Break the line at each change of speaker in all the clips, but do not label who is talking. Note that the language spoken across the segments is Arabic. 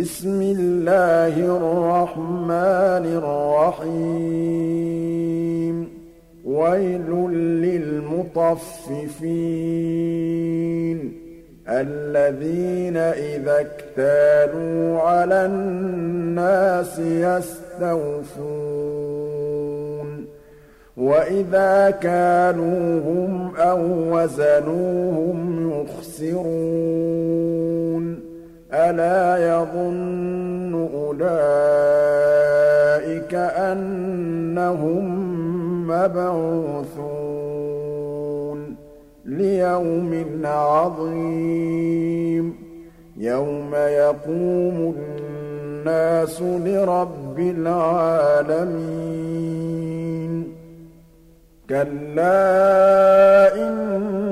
بسم الله الرحمن الرحيم. ويل للمطففين. الذين إذا اكتالوا على الناس يستوفون. وإذا كانوهم أو وزنوهم يخسرون. ألا يظن أولئك أنهم مبعوثون ليوم عظيم يوم يقوم الناس لرب العالمين كلا إن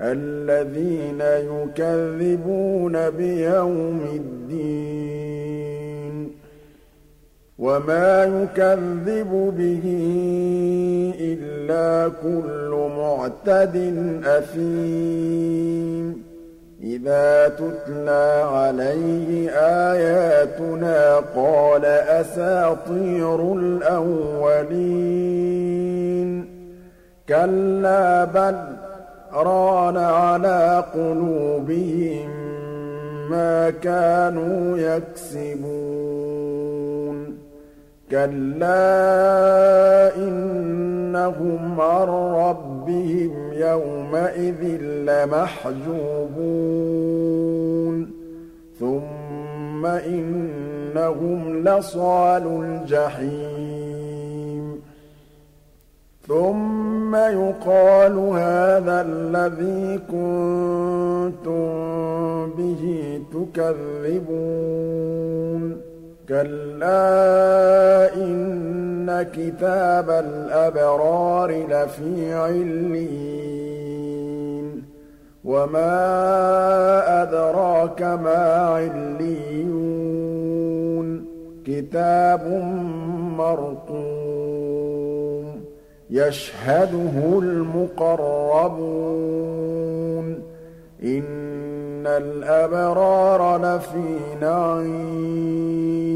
الذين يكذبون بيوم الدين وما يكذب به إلا كل معتد أثيم. إذا تتلى عليه آياتنا قال أساطير الأولين. كلا بل ران على قلوبهم ما كانوا يكسبون. كلا إنهم عن ربهم يومئذ لمحجوبون. ثم إنهم لصال الجحيم. ثم يقال هذا الذي كنتم به تكذبون كلا إن كتاب الأبرار لفي عليين وما أدراك ما عليون كتاب مرقوم يشهده المقربون إن الأبرار لفي نعيم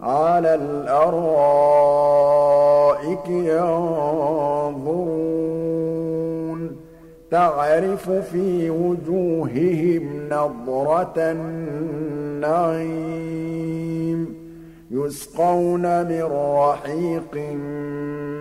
على الأرائك ينظرون تعرف في وجوههم نضرة النعيم يسقون من رحيق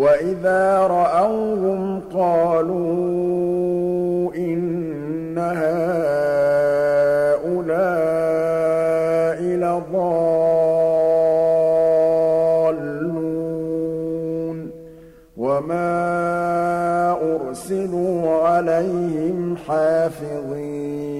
وإذا رأوهم قالوا إن هؤلاء لضالون وما أرسلوا عليهم حافظين